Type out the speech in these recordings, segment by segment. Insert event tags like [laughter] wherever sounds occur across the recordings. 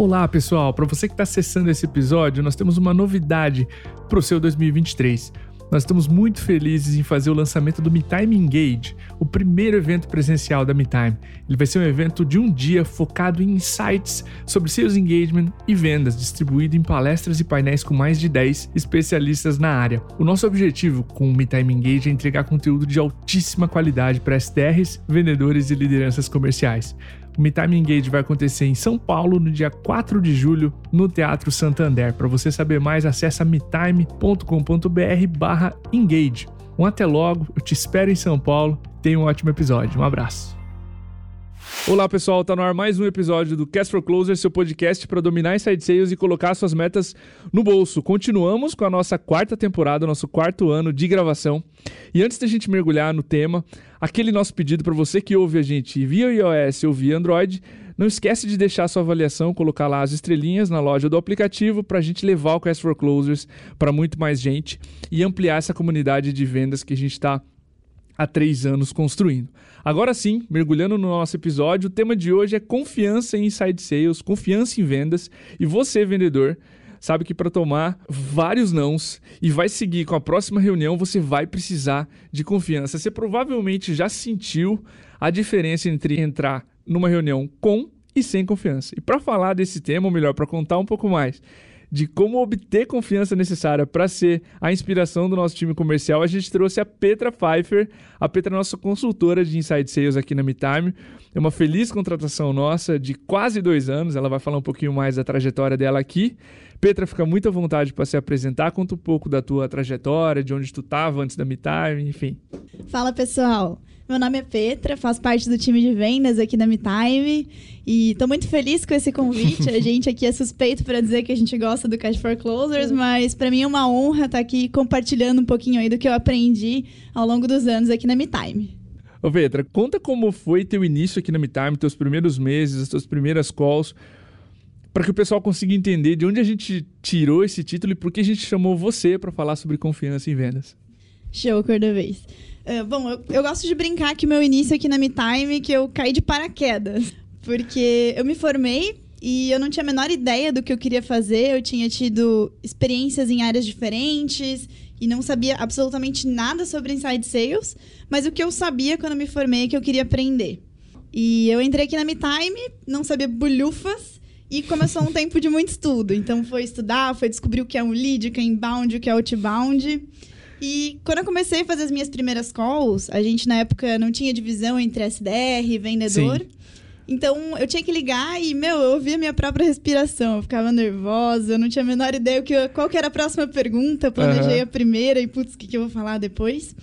Olá, pessoal! Para você que está acessando esse episódio, nós temos uma novidade para o seu 2023. Nós estamos muito felizes em fazer o lançamento do MeTime Engage, o primeiro evento presencial da MeTime. Ele vai ser um evento de um dia focado em insights sobre sales engagement e vendas, distribuído em palestras e painéis com mais de 10 especialistas na área. O nosso objetivo com o MeTime Engage é entregar conteúdo de altíssima qualidade para STRs, vendedores e lideranças comerciais. O MeTime Engage vai acontecer em São Paulo no dia 4 de julho no Teatro Santander. Para você saber mais, acesse metime.com.br barra engage. Um até logo, eu te espero em São Paulo. Tenha um ótimo episódio. Um abraço. Olá pessoal, tá no ar mais um episódio do Cast for Closer, seu podcast para dominar inside sales e colocar suas metas no bolso. Continuamos com a nossa quarta temporada, nosso quarto ano de gravação. E antes da gente mergulhar no tema, aquele nosso pedido para você que ouve a gente via iOS ou via Android, não esquece de deixar sua avaliação, colocar lá as estrelinhas na loja do aplicativo para a gente levar o Cast for Closers para muito mais gente e ampliar essa comunidade de vendas que a gente está há três anos construindo. Agora sim, mergulhando no nosso episódio, o tema de hoje é confiança em inside sales, confiança em vendas. E você, vendedor, sabe que para tomar vários nãos e vai seguir com a próxima reunião, você vai precisar de confiança. Você provavelmente já sentiu a diferença entre entrar numa reunião com e sem confiança. E para falar desse tema, ou melhor, para contar um pouco mais de como obter confiança necessária para ser a inspiração do nosso time comercial, a gente trouxe a Petra Pfeiffer. A Petra é nossa consultora de Inside Sales aqui na MeTime. É uma feliz contratação nossa de quase dois anos. Ela vai falar um pouquinho mais da trajetória dela aqui. Petra, fica muito à vontade para se apresentar. Conta um pouco da tua trajetória, de onde tu estava antes da MeTime, enfim. Fala, pessoal. Meu nome é Petra, faço parte do time de vendas aqui da MeTime e estou muito feliz com esse convite. A [laughs] gente aqui é suspeito para dizer que a gente gosta do Cash for Closers, mas para mim é uma honra estar tá aqui compartilhando um pouquinho aí do que eu aprendi ao longo dos anos aqui na MeTime. Ô Petra, conta como foi teu início aqui na MeTime, teus primeiros meses, as tuas primeiras calls, para que o pessoal consiga entender de onde a gente tirou esse título e por que a gente chamou você para falar sobre confiança em vendas. Show, cor da vez. Uh, bom, eu, eu, gosto de brincar que meu início aqui na MeTime que eu caí de paraquedas. [laughs] Porque eu me formei e eu não tinha a menor ideia do que eu queria fazer. Eu tinha tido experiências em áreas diferentes e não sabia absolutamente nada sobre inside sales. Mas o que eu sabia quando eu me formei é que eu queria aprender. E eu entrei aqui na MeTime, não sabia bolhufas. E começou um tempo de muito estudo. Então foi estudar, foi descobrir o que é um lead, o que é inbound, o que é outbound. E quando eu comecei a fazer as minhas primeiras calls, a gente na época não tinha divisão entre SDR e vendedor. Sim. Então eu tinha que ligar e, meu, eu ouvia minha própria respiração. Eu ficava nervosa, eu não tinha a menor ideia que, qual que era a próxima pergunta. Planejei uhum. a primeira e, putz, o que, que eu vou falar depois?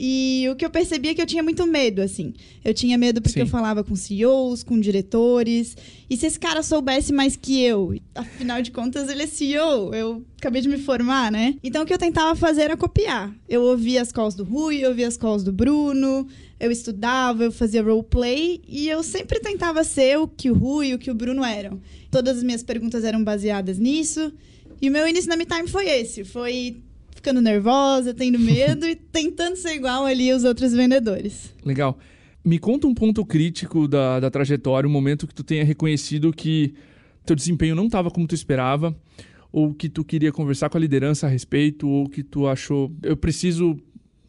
E o que eu percebi é que eu tinha muito medo, assim. Eu tinha medo porque Sim. eu falava com CEOs, com diretores. E se esse cara soubesse mais que eu? Afinal de contas, ele é CEO. Eu acabei de me formar, né? Então, o que eu tentava fazer era copiar. Eu ouvia as calls do Rui, eu ouvia as calls do Bruno. Eu estudava, eu fazia roleplay. E eu sempre tentava ser o que o Rui e o que o Bruno eram. Todas as minhas perguntas eram baseadas nisso. E o meu início na MeTime foi esse. Foi ficando nervosa, tendo medo e [laughs] tentando ser igual ali os outros vendedores. Legal. Me conta um ponto crítico da, da trajetória, um momento que tu tenha reconhecido que teu desempenho não estava como tu esperava, ou que tu queria conversar com a liderança a respeito, ou que tu achou, eu preciso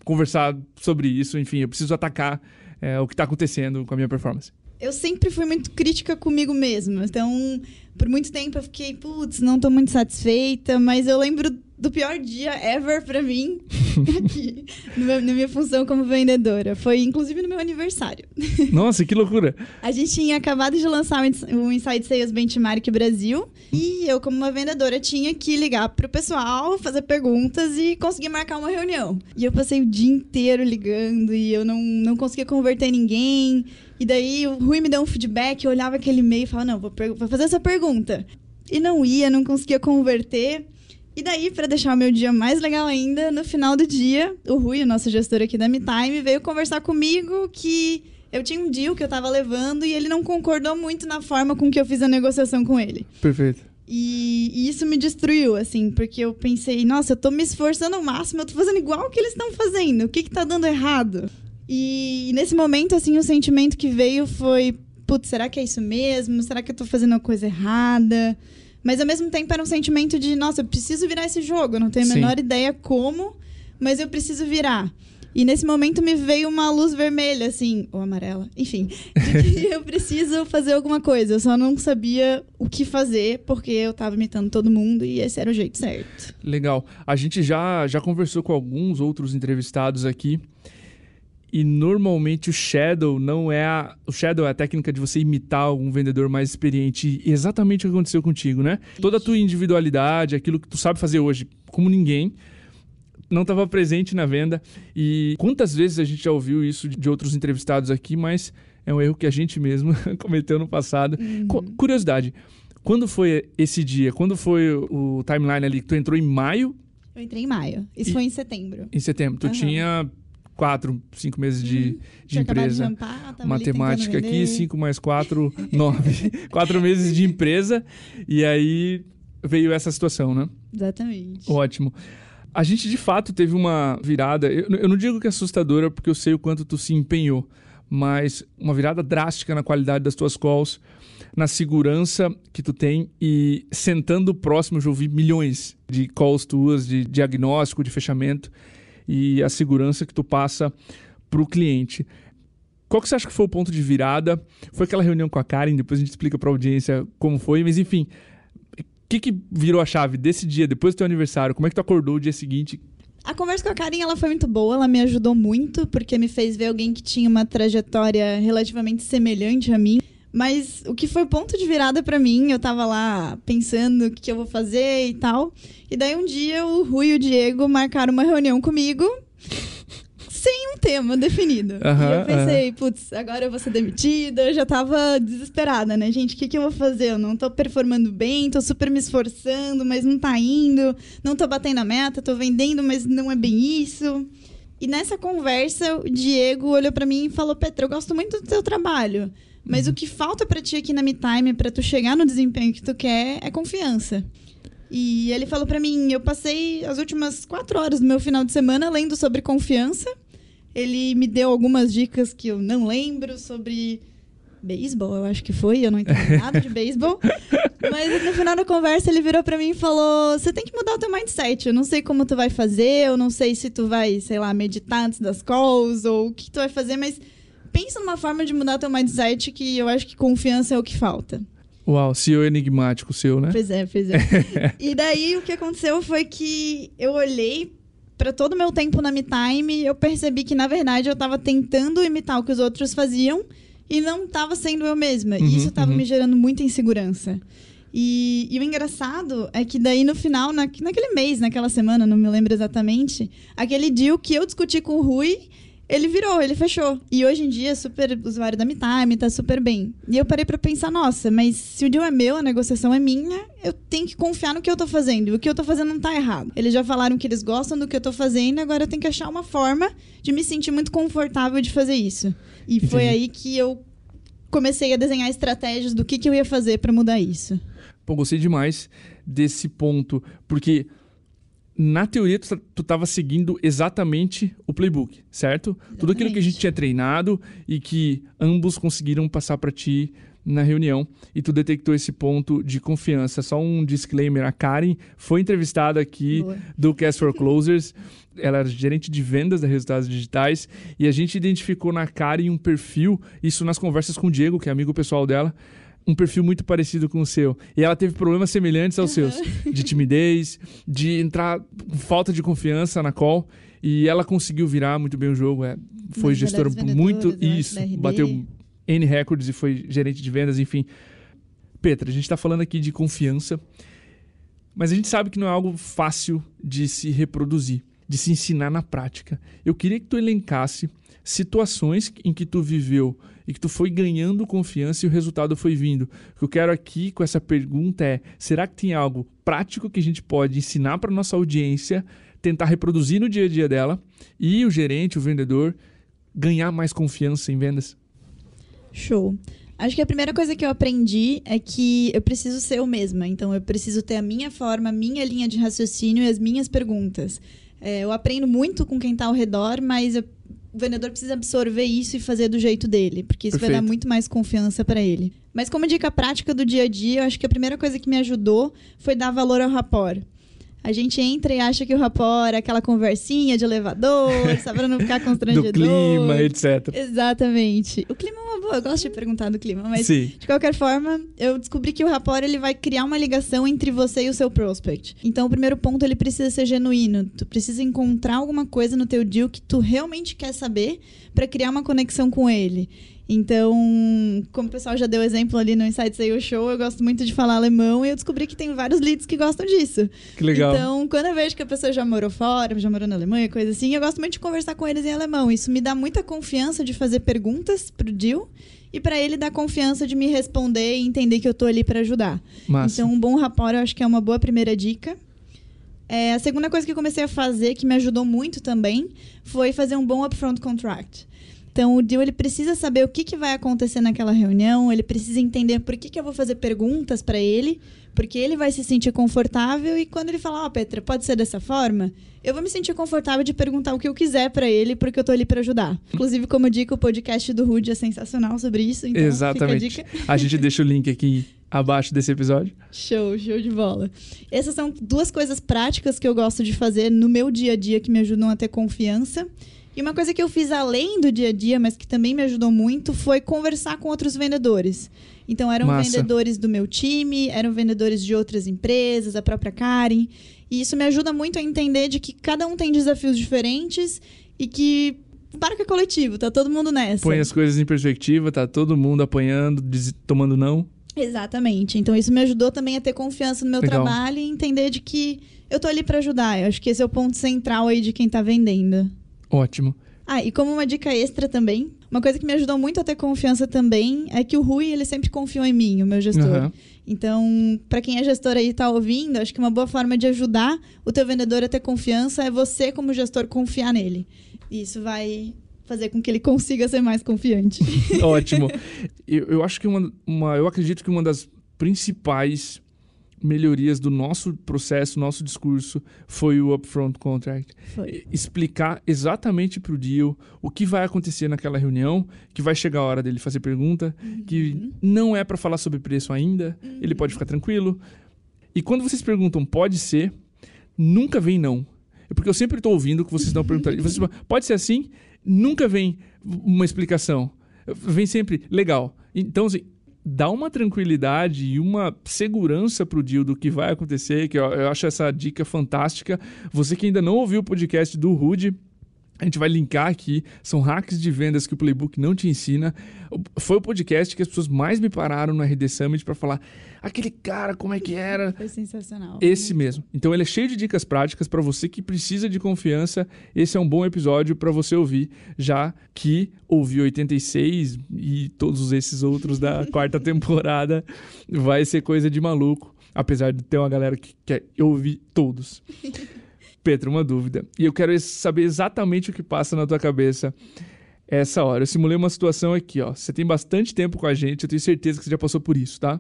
conversar sobre isso, enfim, eu preciso atacar é, o que está acontecendo com a minha performance. Eu sempre fui muito crítica comigo mesma, então por muito tempo eu fiquei, putz, não estou muito satisfeita, mas eu lembro do pior dia ever para mim [laughs] aqui, na minha função como vendedora. Foi inclusive no meu aniversário. [laughs] Nossa, que loucura! A gente tinha acabado de lançar o Inside Sales Benchmark Brasil e eu, como uma vendedora, tinha que ligar pro pessoal, fazer perguntas e conseguir marcar uma reunião. E eu passei o dia inteiro ligando e eu não, não conseguia converter ninguém. E daí o Rui me deu um feedback, eu olhava aquele e-mail e falava, não, vou, vou fazer essa pergunta. E não ia, não conseguia converter. E daí, para deixar o meu dia mais legal ainda, no final do dia, o Rui, o nosso gestor aqui da MeTime, veio conversar comigo que eu tinha um deal que eu tava levando e ele não concordou muito na forma com que eu fiz a negociação com ele. Perfeito. E, e isso me destruiu, assim, porque eu pensei, nossa, eu tô me esforçando ao máximo, eu tô fazendo igual o que eles estão fazendo, o que que tá dando errado? E, e nesse momento, assim, o sentimento que veio foi, putz, será que é isso mesmo? Será que eu tô fazendo a coisa errada? Mas ao mesmo tempo era um sentimento de, nossa, eu preciso virar esse jogo. Eu não tenho a Sim. menor ideia como, mas eu preciso virar. E nesse momento me veio uma luz vermelha, assim, ou amarela, enfim, de que [laughs] eu preciso fazer alguma coisa. Eu só não sabia o que fazer, porque eu tava imitando todo mundo e esse era o jeito certo. Legal. A gente já, já conversou com alguns outros entrevistados aqui. E normalmente o shadow não é a, o shadow é a técnica de você imitar algum vendedor mais experiente. E exatamente o que aconteceu contigo, né? Toda a tua individualidade, aquilo que tu sabe fazer hoje, como ninguém, não estava presente na venda. E quantas vezes a gente já ouviu isso de outros entrevistados aqui, mas é um erro que a gente mesmo [laughs] cometeu no passado. Cu- Curiosidade, quando foi esse dia? Quando foi o timeline ali? Tu entrou em maio, Eu entrei em maio. Isso E- foi em setembro. em setembro. Tu Aham. tinha quatro, cinco meses de, de acabado de empresa. jampar, ali Matemática aqui. 5 mais 4, 9. [laughs] quatro meses de empresa. E aí veio essa situação, né? Exatamente. Ótimo. A gente de fato teve uma virada. Eu, eu não digo que é assustadora, porque eu sei o quanto tu se empenhou, mas uma virada drástica na qualidade das tuas calls, na segurança que tu tem e sentando próximo, eu já ouvi milhões de calls tuas, de diagnóstico, de fechamento e a segurança que tu passa para o cliente. Qual que você acha que foi o ponto de virada? Foi aquela reunião com a Karen, depois a gente explica para a audiência como foi, mas enfim, o que, que virou a chave desse dia, depois do teu aniversário? Como é que tu acordou o dia seguinte? A conversa com a Karen ela foi muito boa, ela me ajudou muito, porque me fez ver alguém que tinha uma trajetória relativamente semelhante a mim. Mas o que foi ponto de virada pra mim, eu tava lá pensando o que, que eu vou fazer e tal. E daí um dia o Rui e o Diego marcaram uma reunião comigo [laughs] sem um tema definido. Aham, e eu pensei, putz, agora eu vou ser demitida. Eu já tava desesperada, né, gente? O que, que eu vou fazer? Eu não tô performando bem, tô super me esforçando, mas não tá indo. Não tô batendo a meta, tô vendendo, mas não é bem isso. E nessa conversa, o Diego olhou pra mim e falou: Petra, eu gosto muito do teu trabalho. Mas o que falta pra ti aqui na MeTime, pra tu chegar no desempenho que tu quer, é confiança. E ele falou pra mim: eu passei as últimas quatro horas do meu final de semana lendo sobre confiança. Ele me deu algumas dicas que eu não lembro sobre beisebol, eu acho que foi. Eu não entendi [laughs] nada de beisebol. Mas no final da conversa ele virou pra mim e falou: "Você tem que mudar o teu mindset. Eu não sei como tu vai fazer, eu não sei se tu vai, sei lá, meditar antes das calls ou o que tu vai fazer, mas pensa numa forma de mudar o teu mindset que eu acho que confiança é o que falta." Uau, CEO enigmático seu, né? Pois é, pois é. [laughs] e daí o que aconteceu foi que eu olhei para todo o meu tempo na MeTime e eu percebi que, na verdade, eu tava tentando imitar o que os outros faziam e não tava sendo eu mesma. Uhum, e isso tava uhum. me gerando muita insegurança. E, e o engraçado é que daí no final, na, naquele mês, naquela semana, não me lembro exatamente, aquele deal que eu discuti com o Rui, ele virou, ele fechou. E hoje em dia é super usuário da MeTime, tá super bem. E eu parei pra pensar, nossa, mas se o deal é meu, a negociação é minha, eu tenho que confiar no que eu tô fazendo. E o que eu tô fazendo não tá errado. Eles já falaram que eles gostam do que eu tô fazendo, agora eu tenho que achar uma forma de me sentir muito confortável de fazer isso. E foi Entendi. aí que eu comecei a desenhar estratégias do que, que eu ia fazer pra mudar isso. Pô, gostei demais desse ponto, porque na teoria tu, tá- tu tava seguindo exatamente o playbook, certo? Tudo aquilo que a gente Exatamente. tinha treinado e que ambos conseguiram passar para ti na reunião e tu detectou esse ponto de confiança. Só um disclaimer, a Karen foi entrevistada aqui Boa. do Cast for Closers. Ela era gerente de vendas da Resultados Digitais e a gente identificou na Karen um perfil, isso nas conversas com o Diego, que é amigo pessoal dela, um perfil muito parecido com o seu. E ela teve problemas semelhantes aos seus, de timidez, de entrar com falta de confiança na call. E ela conseguiu virar muito bem o jogo. é, foi das gestora melhores muito. acho, Isso, bateu N recordes e foi gerente de vendas, enfim. Petra, a gente está falando aqui de confiança, mas a gente sabe que não é algo fácil de se reproduzir, de se ensinar na prática. Eu queria que tu elencasse situações em que tu viveu e que tu foi ganhando confiança e o resultado foi vindo. O que eu quero aqui com essa pergunta é: será que tem algo prático que a gente pode ensinar para nossa audiência, tentar reproduzir no dia a dia dela e o gerente, o vendedor ganhar mais confiança em vendas? Show. Acho que a primeira coisa que eu aprendi é que eu preciso ser eu mesma. Então, eu preciso ter a minha forma, a minha linha de raciocínio e as minhas perguntas. É, eu aprendo muito com quem está ao redor, mas eu o vendedor precisa absorver isso e fazer do jeito dele, porque isso vai dar Perfeito. muito mais confiança para ele. Mas como dica prática do dia a dia, eu acho que a primeira coisa que me ajudou foi dar valor ao rapport. A gente entra e acha que o rapport é aquela conversinha de elevador, [laughs] só pra não ficar constrangedor. Do clima, etc. Exatamente. O clima é uma boa, eu gosto de perguntar do clima, mas Sim. de qualquer forma, eu descobri que o rapport ele vai criar uma ligação entre você e o seu prospect. Então, o primeiro ponto ele precisa ser genuíno. Tu precisa encontrar alguma coisa no teu deal que tu realmente quer saber para criar uma conexão com ele. Então, como o pessoal já deu exemplo ali no Inside Sales Show, eu gosto muito de falar alemão e eu descobri que tem vários leads que gostam disso. Que legal. Então, quando eu vejo que a pessoa já morou fora, já morou na Alemanha, coisa assim, eu gosto muito de conversar com eles em alemão. Isso me dá muita confiança de fazer perguntas pro deal e para ele dar confiança de me responder e entender que eu tô ali para ajudar. Massa. Então, um bom rapport eu acho que é uma boa primeira dica. É, a segunda coisa que eu comecei a fazer, que me ajudou muito também, foi fazer um bom upfront contract. Então, o deal ele precisa saber o que, que vai acontecer naquela reunião, ele precisa entender por que, que eu vou fazer perguntas para ele, porque ele vai se sentir confortável e quando ele falar, ó, Petra, pode ser dessa forma, eu vou me sentir confortável de perguntar o que eu quiser para ele, porque eu tô ali para ajudar. Inclusive, como dica, o podcast do Rude é sensacional sobre isso, então Exatamente. a. A gente [laughs] deixa o link aqui abaixo desse episódio. Show, show de bola. Essas são duas coisas práticas que eu gosto de fazer no meu dia a dia que me ajudam a ter confiança. E uma coisa que eu fiz além do dia a dia, mas que também me ajudou muito, foi conversar com outros vendedores. Então, eram Massa. vendedores do meu time, eram vendedores de outras empresas, a própria Karen. E isso me ajuda muito a entender de que cada um tem desafios diferentes e que o barco é coletivo, tá todo mundo nessa. Põe as coisas em perspectiva, tá todo mundo apanhando, tomando não. Exatamente. Então isso me ajudou também a ter confiança no meu Legal. trabalho e entender de que eu tô ali para ajudar. Eu acho que esse é o ponto central aí de quem tá vendendo. Ótimo. Ah, e como uma dica extra também, uma coisa que me ajudou muito a ter confiança também é que o Rui, ele sempre confiou em mim, o meu gestor. Aham. Então, para quem é gestor aí e tá ouvindo, acho que uma boa forma de ajudar o teu vendedor a ter confiança é você, como gestor, confiar nele. E isso vai fazer com que ele consiga ser mais confiante. [laughs] Ótimo. [laughs] Eu, eu acho que uma, uma- Eu acredito que uma das principais melhorias do nosso processo, nosso discurso, foi o upfront contract. Foi. Explicar exatamente para o deal o que vai acontecer naquela reunião, que vai chegar a hora dele fazer pergunta, que não é para falar sobre preço ainda, ele pode ficar tranquilo. E quando vocês perguntam pode ser, nunca vem não. É porque eu sempre estou ouvindo que vocês estão perguntando. Vocês falam, pode ser assim? Nunca vem uma explicação. Vem sempre legal. Então, assim, dá uma tranquilidade e uma segurança pro deal do que vai acontecer, que eu, eu acho essa dica fantástica. Você que ainda não ouviu o podcast do Rude, a gente vai linkar aqui. São hacks de vendas que o Playbook não te ensina. Foi o podcast que as pessoas mais me pararam no RD Summit para falar aquele cara, como é que era? [laughs] Foi sensacional. Esse mesmo. Então ele é cheio de dicas práticas para você que precisa de confiança. Esse é um bom episódio para você ouvir, já que ouviu 86 e todos esses outros da [laughs] quarta temporada. Vai ser coisa de maluco, apesar de ter uma galera que quer ouvir todos. [laughs] Pedro, uma dúvida. E eu quero saber exatamente o que passa na tua cabeça essa hora. Eu simulei uma situação aqui, ó. Você tem bastante tempo com a gente, eu tenho certeza que você já passou por isso, tá?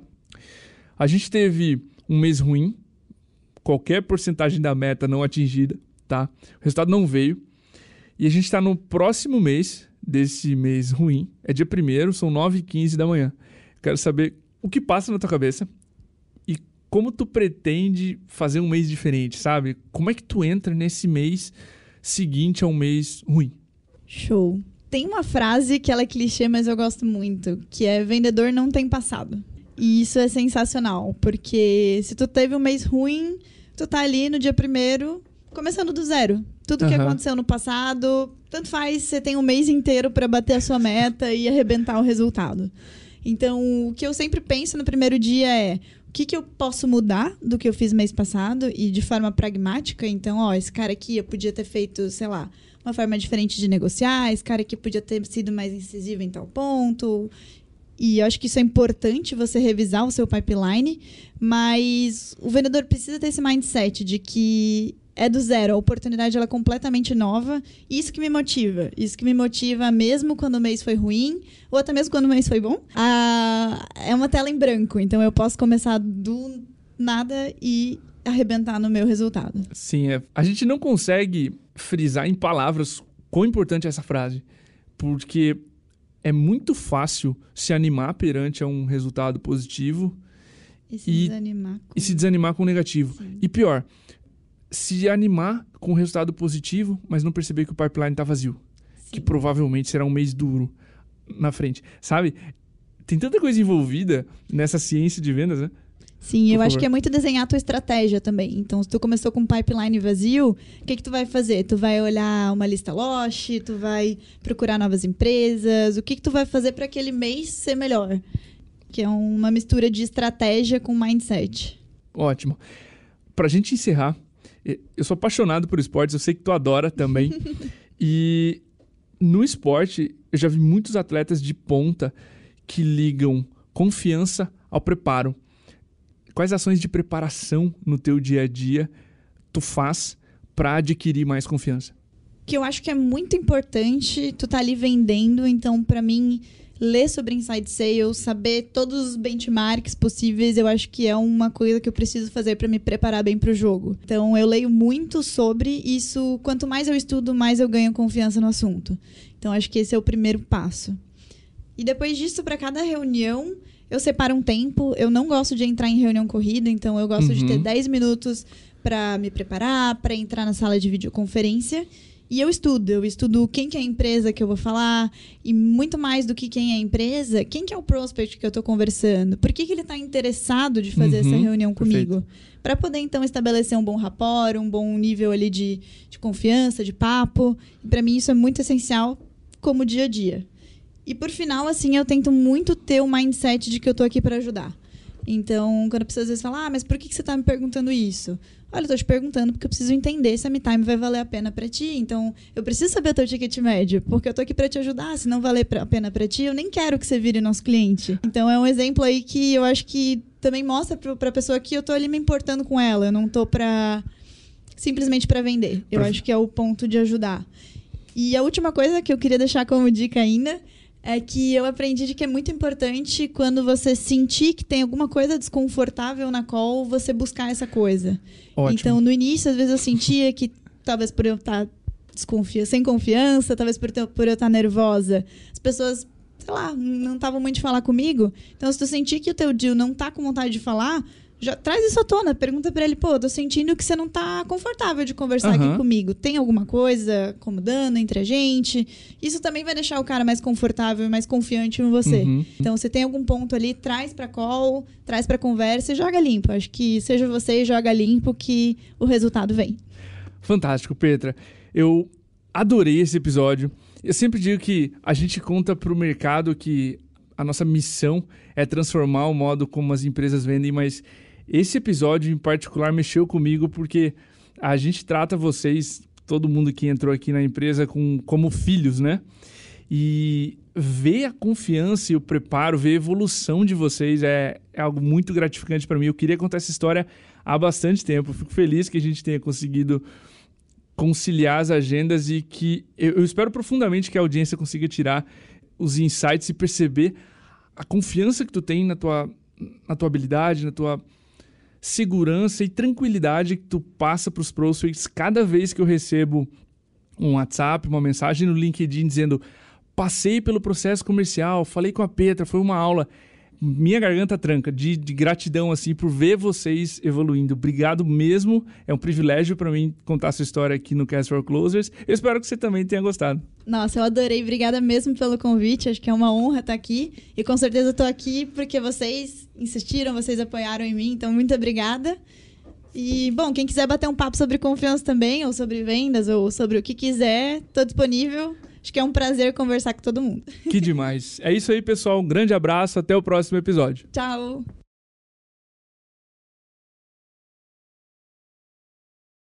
A gente teve um mês ruim, qualquer porcentagem da meta não atingida, tá? O resultado não veio. E a gente está no próximo mês desse mês ruim. É dia 1 são 9h15 da manhã. Quero saber o que passa na tua cabeça como tu pretende fazer um mês diferente, sabe? Como é que tu entra nesse mês seguinte a um mês ruim? Show. Tem uma frase que ela é clichê, mas eu gosto muito, que é vendedor não tem passado. E isso é sensacional, porque se tu teve um mês ruim, tu tá ali no dia primeiro, começando do zero. Tudo que Aham. aconteceu no passado, tanto faz, você tem um mês inteiro para bater a sua meta e arrebentar o resultado. Então, o que eu sempre penso no primeiro dia é o que, que eu posso mudar do que eu fiz mês passado e de forma pragmática. Então, ó, esse cara aqui eu podia ter feito, sei lá, uma forma diferente de negociar, esse cara aqui podia ter sido mais incisivo em tal ponto. E eu acho que isso é importante você revisar o seu pipeline, mas o vendedor precisa ter esse mindset de que é do zero, a oportunidade ela é completamente nova. Isso que me motiva. Isso que me motiva mesmo quando o mês foi ruim, ou até mesmo quando o mês foi bom. Ah, é uma tela em branco, então eu posso começar do nada e arrebentar no meu resultado. Sim, é. A gente não consegue frisar em palavras quão importante é essa frase, porque é muito fácil se animar perante a um resultado positivo e se e, desanimar com, e se desanimar com o negativo. Sim. E pior, se animar com o resultado positivo, mas não perceber que o pipeline está vazio. Sim. Que provavelmente será um mês duro na frente. Sabe? Tem tanta coisa envolvida nessa ciência de vendas, né? Sim, Por eu favor. acho que é muito desenhar a tua estratégia também. Então, se tu começou com um pipeline vazio, o que, que tu vai fazer? Tu vai olhar uma lista Lost, tu vai procurar novas empresas, o que, que tu vai fazer para aquele mês ser melhor? Que é uma mistura de estratégia com mindset. Ótimo. Para a gente encerrar, eu sou apaixonado por esportes, eu sei que tu adora também. [laughs] e no esporte, eu já vi muitos atletas de ponta que ligam confiança ao preparo. Quais ações de preparação no teu dia a dia tu faz para adquirir mais confiança? Que eu acho que é muito importante, tu tá ali vendendo, então para mim ler sobre inside sales, saber todos os benchmarks possíveis, eu acho que é uma coisa que eu preciso fazer para me preparar bem para o jogo. Então eu leio muito sobre isso, quanto mais eu estudo, mais eu ganho confiança no assunto. Então acho que esse é o primeiro passo. E depois disso, para cada reunião, eu separo um tempo. Eu não gosto de entrar em reunião corrida, então eu gosto uhum. de ter 10 minutos para me preparar, para entrar na sala de videoconferência. E eu estudo, eu estudo quem que é a empresa que eu vou falar, e muito mais do que quem é a empresa, quem que é o prospect que eu estou conversando, por que, que ele está interessado de fazer uhum, essa reunião comigo. Para poder, então, estabelecer um bom rapport, um bom nível ali de, de confiança, de papo. E para mim isso é muito essencial como dia a dia. E por final, assim, eu tento muito ter o mindset de que eu estou aqui para ajudar. Então, quando a pessoa às vezes fala, ah, mas por que, você está me perguntando isso? Olha, eu tô te perguntando porque eu preciso entender se a Me Time vai valer a pena para ti. Então, eu preciso saber o teu ticket médio, porque eu tô aqui para te ajudar. Se não valer a pena para ti, eu nem quero que você vire nosso cliente. Então, é um exemplo aí que eu acho que também mostra para a pessoa que eu tô ali me importando com ela. Eu não tô para simplesmente para vender. Eu acho que é o ponto de ajudar. E a última coisa que eu queria deixar como dica ainda é que eu aprendi de que é muito importante quando você sentir que tem alguma coisa desconfortável na call, você buscar essa coisa. Ótimo. Então, no início, às vezes eu sentia que talvez por eu estar desconfia sem confiança, talvez por, ter, por eu estar nervosa, as pessoas, sei lá, não estavam muito de falar comigo. Então, se tu sentir que o teu deal não tá com vontade de falar, já traz isso à tona, pergunta para ele, pô, tô sentindo que você não tá confortável de conversar uhum. aqui comigo. Tem alguma coisa incomodando entre a gente? Isso também vai deixar o cara mais confortável e mais confiante em você. Uhum. Então, você tem algum ponto ali, traz pra call, traz pra conversa e joga limpo. Acho que seja você joga limpo que o resultado vem. Fantástico, Petra. Eu adorei esse episódio. Eu sempre digo que a gente conta pro mercado que a nossa missão é transformar o modo como as empresas vendem, mas esse episódio em particular mexeu comigo porque a gente trata vocês, todo mundo que entrou aqui na empresa, com, como filhos, né? E ver a confiança e o preparo, ver a evolução de vocês é, é algo muito gratificante para mim. Eu queria contar essa história há bastante tempo. fico feliz que a gente tenha conseguido conciliar as agendas e que eu, eu espero profundamente que a audiência consiga tirar os insights e perceber a confiança que tu tem na tua, na tua habilidade, na tua segurança e tranquilidade que tu passa para os prospects cada vez que eu recebo um WhatsApp, uma mensagem no LinkedIn dizendo passei pelo processo comercial, falei com a Petra, foi uma aula. Minha garganta tranca de, de gratidão assim por ver vocês evoluindo. Obrigado mesmo. É um privilégio para mim contar essa história aqui no Cast for Closers. Eu espero que você também tenha gostado. Nossa, eu adorei. Obrigada mesmo pelo convite. Acho que é uma honra estar aqui. E com certeza estou aqui porque vocês insistiram, vocês apoiaram em mim. Então, muito obrigada. E, bom, quem quiser bater um papo sobre confiança também, ou sobre vendas, ou sobre o que quiser, estou disponível. Acho que é um prazer conversar com todo mundo. Que demais. É isso aí, pessoal. Um grande abraço. Até o próximo episódio. Tchau.